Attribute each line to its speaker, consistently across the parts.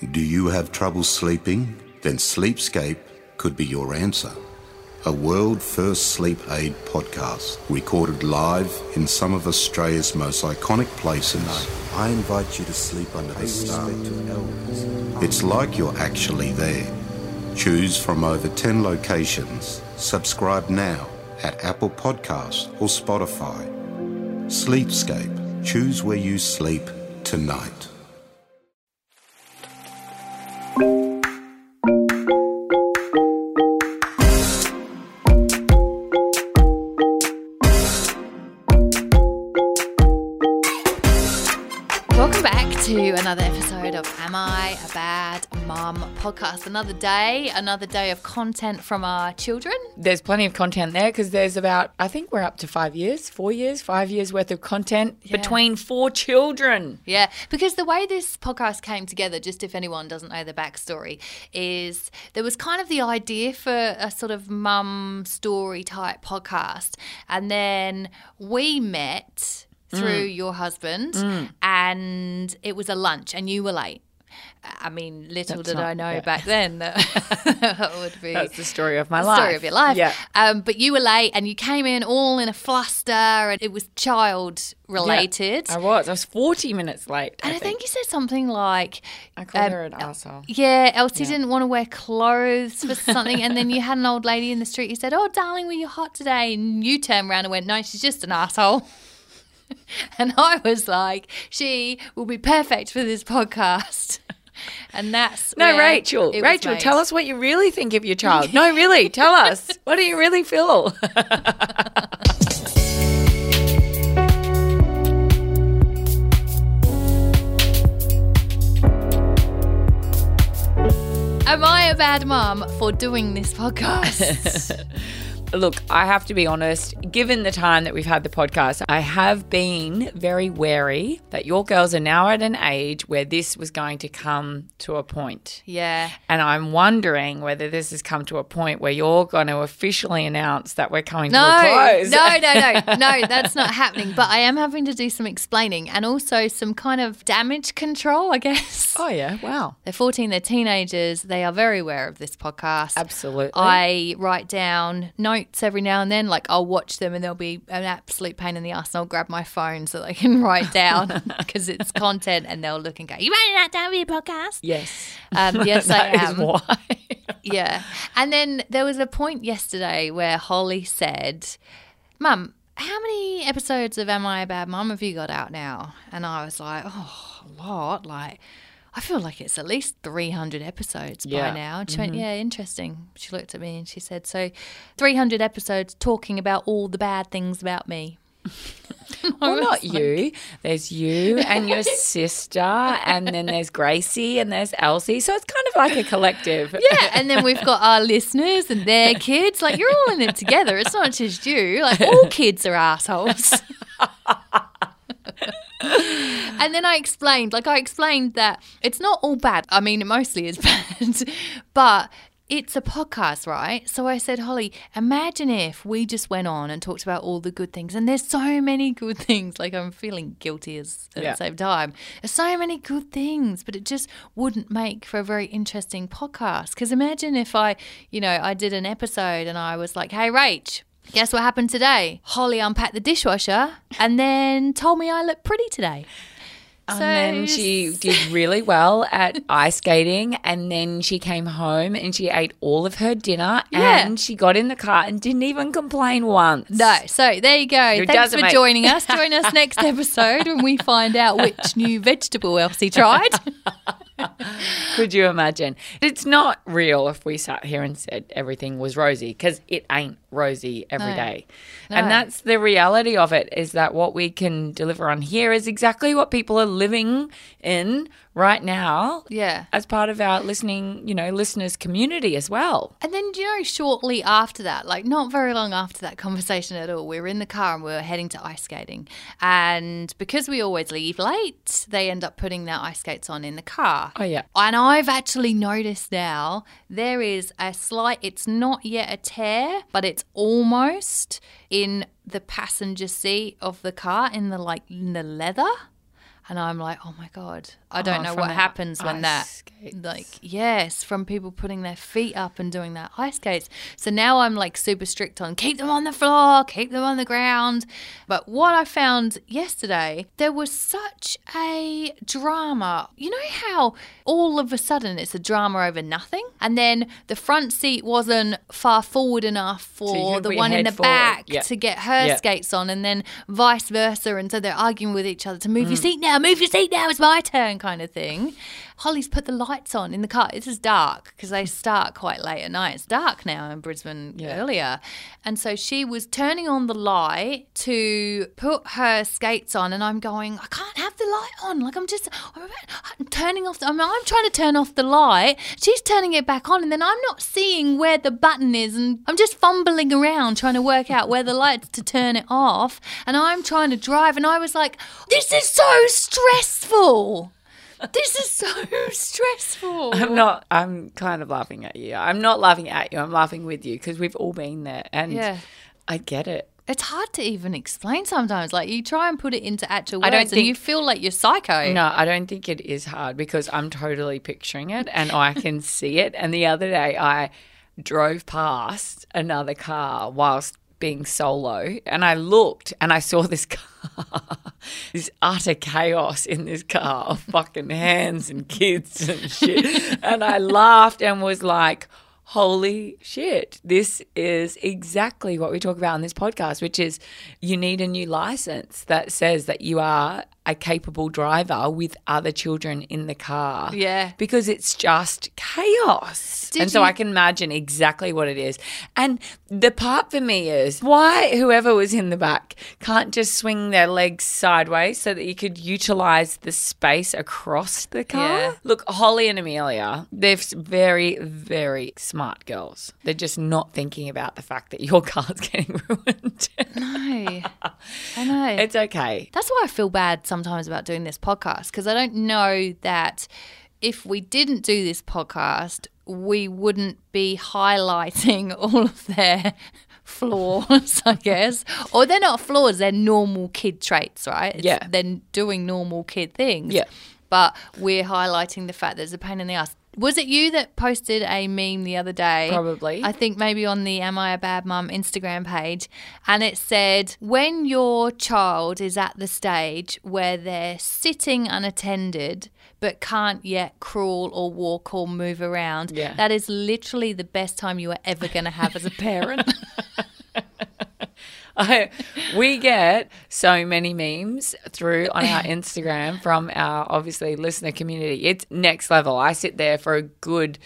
Speaker 1: Do you have trouble sleeping? Then Sleepscape could be your answer. A world first sleep aid podcast recorded live in some of Australia's most iconic places. I invite you to sleep under the stars. It's like you're actually there. Choose from over 10 locations. Subscribe now at Apple Podcast or Spotify. Sleepscape. Choose where you sleep tonight.
Speaker 2: To another episode of Am I a Bad Mum podcast. Another day, another day of content from our children.
Speaker 3: There's plenty of content there because there's about, I think we're up to five years, four years, five years worth of content between four children.
Speaker 2: Yeah, because the way this podcast came together, just if anyone doesn't know the backstory, is there was kind of the idea for a sort of mum story type podcast. And then we met through your husband, and it was a lunch, and you were late. I mean, little
Speaker 3: That's
Speaker 2: did
Speaker 3: not-
Speaker 2: I know
Speaker 3: yeah.
Speaker 2: back then that that would be
Speaker 3: That's the story of my
Speaker 2: the
Speaker 3: life.
Speaker 2: story of your life.
Speaker 3: Yeah.
Speaker 2: Um, but you were late and you came in all in a fluster and it was child related.
Speaker 3: I was. I was 40 minutes late.
Speaker 2: and I think you said something like,
Speaker 3: I called
Speaker 2: um,
Speaker 3: her an asshole.
Speaker 2: yeah, Elsie didn't want to wear clothes for something. and then you had an old lady in the street who said, Oh, darling, were you hot today? And you turned around and went, No, she's just an asshole. and I was like, She will be perfect for this podcast. And that's
Speaker 3: No, Rachel. Rachel, tell us what you really think of your child. no, really, tell us. What do you really feel?
Speaker 2: Am I a bad mom for doing this podcast?
Speaker 3: Look, I have to be honest, given the time that we've had the podcast, I have been very wary that your girls are now at an age where this was going to come to a point.
Speaker 2: yeah.
Speaker 3: And I'm wondering whether this has come to a point where you're going to officially announce that we're coming
Speaker 2: No,
Speaker 3: to a close.
Speaker 2: no, no, no, no, that's not happening. But I am having to do some explaining and also some kind of damage control, I guess.
Speaker 3: Oh, yeah. Wow.
Speaker 2: They're 14, they're teenagers. They are very aware of this podcast.
Speaker 3: Absolutely.
Speaker 2: I write down notes every now and then. Like I'll watch them and there'll be an absolute pain in the ass, and I'll grab my phone so they can write down because it's content, and they'll look and go, "You writing that down for your podcast?"
Speaker 3: yes.
Speaker 2: Um, yes, I am.
Speaker 3: why.
Speaker 2: Yeah. And then there was a point yesterday where Holly said, Mum, how many episodes of Am I a Bad Mum have you got out now? And I was like, Oh, a lot. Like, I feel like it's at least 300 episodes
Speaker 3: Yeah.
Speaker 2: by now. And she went, Yeah, interesting. She looked at me and she said, So 300 episodes talking about all the bad things about me.
Speaker 3: well, not you. There's you and your sister, and then there's Gracie and there's Elsie. So it's kind of like a collective.
Speaker 2: Yeah, and then we've got our listeners and their kids. Like you're all in it together. It's not just you. Like all kids are assholes. And then I explained, like I explained that it's not all bad. I mean, it mostly is bad, but it's a podcast, right? So I said, Holly, imagine if we just went on and talked about all the good things. And there's so many good things. Like I'm feeling guilty as, at
Speaker 3: Yeah.
Speaker 2: the same time. There's so many good things, but it just wouldn't make for a very interesting podcast. Because imagine if I, you know, I did an episode and I was like, hey, Rach, guess what happened today? Holly unpacked the dishwasher and then told me I look pretty today.
Speaker 3: And then she did really well at ice skating. And then she came home and she ate all of her dinner.
Speaker 2: Yeah.
Speaker 3: And she got in the car and didn't even complain once.
Speaker 2: No, so there you go. Thanks for
Speaker 3: make-
Speaker 2: joining us. Join us next episode when we find out which new vegetable Elsie tried.
Speaker 3: Could you imagine? It's not real if we sat here and said everything was rosy because it ain't rosy every
Speaker 2: No.
Speaker 3: day.
Speaker 2: No.
Speaker 3: And that's the reality of it is that what we can deliver on here is exactly what people are living in right now
Speaker 2: Yeah.
Speaker 3: as part of our listening, you know, listeners community as well.
Speaker 2: And then, you know, shortly after that, like not very long after that conversation at all, we were in the car and we were heading to ice skating. And because we always leave late, they end up putting their ice skates on in the car.
Speaker 3: Oh, yeah.
Speaker 2: And I've actually noticed now there is a slight, it's not yet a tear, but it's almost in the passenger seat of the car, in the like, in the leather. And I'm like, oh my God. I don't
Speaker 3: Oh,
Speaker 2: know what happens when that,
Speaker 3: skates.
Speaker 2: like, yes, from people putting their feet up and doing that ice skates. So now I'm like super strict on keep them on the floor, keep them on the ground. But what I found yesterday, there was such a drama. You know how all of a sudden it's a drama over nothing? And then the front seat wasn't far forward enough for
Speaker 3: can
Speaker 2: the one in the
Speaker 3: forward.
Speaker 2: back
Speaker 3: Yeah.
Speaker 2: to get her
Speaker 3: Yeah.
Speaker 2: skates on, and then vice versa. And so they're arguing with each other to move your
Speaker 3: Mm.
Speaker 2: seat now, move your seat now, it's my turn, kind of thing. Holly's put the lights on in the car. This is dark because they start quite late at night. It's dark now in Brisbane
Speaker 3: Yeah.
Speaker 2: earlier. And so she was turning on the light to put her skates on, and I'm going, I can't have the light on. Like, I'm just, I'm, about- turning off, the, I'm, I'm trying to turn off the light. She's turning it back on, and then I'm not seeing where the button is, and I'm just fumbling around trying to work out where the light's to turn it off. And I'm trying to drive, and I was like, this is so stressful. This is so stressful.
Speaker 3: I'm not. I'm kind of laughing at you. I'm not laughing at you. I'm laughing with you because we've all been there, and
Speaker 2: Yeah.
Speaker 3: I get it.
Speaker 2: It's hard to even explain sometimes. Like you try and put it into actual words,
Speaker 3: I don't
Speaker 2: and
Speaker 3: think-
Speaker 2: you feel like you're psycho.
Speaker 3: No, I don't think it is hard because I'm totally picturing it and I can see it. And the other day, I drove past another car whilst being solo, and I looked and I saw this car, this utter chaos in this car of fucking hands and kids and shit. And I laughed and was like, holy shit, this is exactly what we talk about on this podcast, which is you need a new license that says that you are a capable driver with other children in the car.
Speaker 2: Yeah.
Speaker 3: Because it's just chaos.
Speaker 2: Did
Speaker 3: and so I can imagine exactly what it is. And the part for me is why whoever was in the back can't just swing their legs sideways so that you could utilize the space across the car.
Speaker 2: Yeah.
Speaker 3: Look, Holly and Amelia, they're very, very smart girls. They're just not thinking about the fact that your car's getting ruined.
Speaker 2: No, I know.
Speaker 3: it's okay.
Speaker 2: That's why I feel bad sometimes about doing this podcast because I don't know that if we didn't do this podcast, we wouldn't be highlighting all of their flaws, I guess. Or they're not flaws, they're normal kid traits, right? It's-
Speaker 3: Yeah.
Speaker 2: They're doing normal kid things.
Speaker 3: Yeah.
Speaker 2: But we're highlighting the fact that it's a pain in the ass. Was it you that posted a meme the other day?
Speaker 3: Probably.
Speaker 2: I think maybe on the Am I a Bad Mum Instagram page. And it said, when your child is at the stage where they're sitting unattended but can't yet crawl or walk or move around,
Speaker 3: Yeah.
Speaker 2: that is literally the best time you are ever going to have as a parent.
Speaker 3: I, we get so many memes through on our Instagram from our obviously listener community. It's next level. I sit there for a good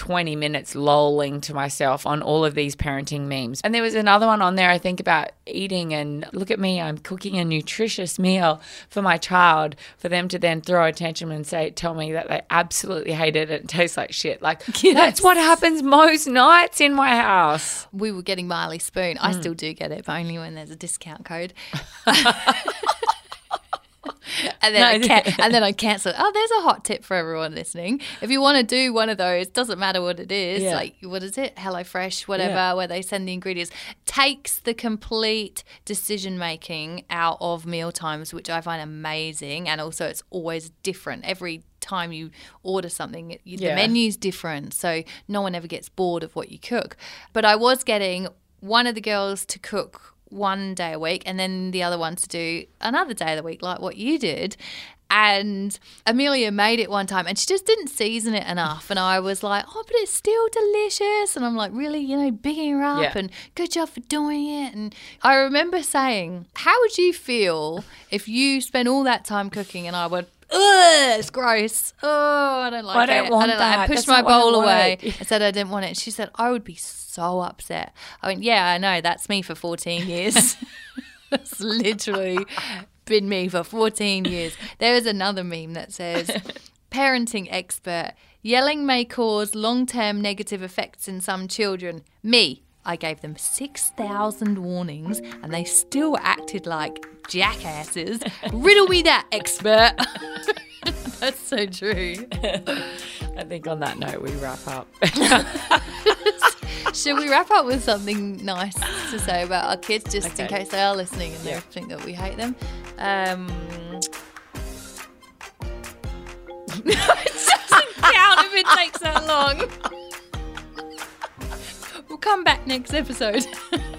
Speaker 3: 20 minutes lolling to myself on all of these parenting memes. And there was another one on there I think about eating and look at me, I'm cooking a nutritious meal for my child for them to then throw attention and say tell me that they absolutely hate it and it tastes like shit. Like that's what happens most nights in my house.
Speaker 2: we were getting Marley Spoon. I
Speaker 3: Hmm.
Speaker 2: still do get it, but only when there's a discount code. and then I
Speaker 3: No.
Speaker 2: can- and then I cancel. it. Oh, there's a hot tip for everyone listening. If you want to do one of those, doesn't matter what it is.
Speaker 3: Yeah.
Speaker 2: Like what is it? HelloFresh, whatever,
Speaker 3: Yeah.
Speaker 2: where they send the ingredients, takes the complete decision making out of meal times, which I find amazing. And also, it's always different every time you order something. The
Speaker 3: Yeah.
Speaker 2: menu's different, so no one ever gets bored of what you cook. But I was getting one of the girls to cook one day a week and then the other one to do another day of the week, like what you did. And Amelia made it one time and she just didn't season it enough. And I was like, oh, but it's still delicious. And I'm like, really, you know, bigging her up
Speaker 3: Yeah.
Speaker 2: and good job for doing it. And I remember saying, how would you feel if you spent all that time cooking and I would, ugh, it's gross. Oh, I don't like
Speaker 3: I don't
Speaker 2: it.
Speaker 3: want
Speaker 2: I don't like it. I pushed
Speaker 3: That's
Speaker 2: my
Speaker 3: not what I
Speaker 2: bowl away. I said I didn't want it. She said, I would be so upset. I went, yeah, I know. That's me for 14 years. that's literally been me for 14 years. There is another meme that says, parenting expert, yelling may cause long term negative effects in some children. Me. I gave them 6,000 warnings and they still acted like jackasses. Riddle me that, expert. That's so true.
Speaker 3: I think on that note we wrap up.
Speaker 2: Should we wrap up with something nice to say about our kids, just in case they are listening and they
Speaker 3: Yeah.
Speaker 2: think that we hate them? Um, it doesn't count if it takes that long. Come back next episode.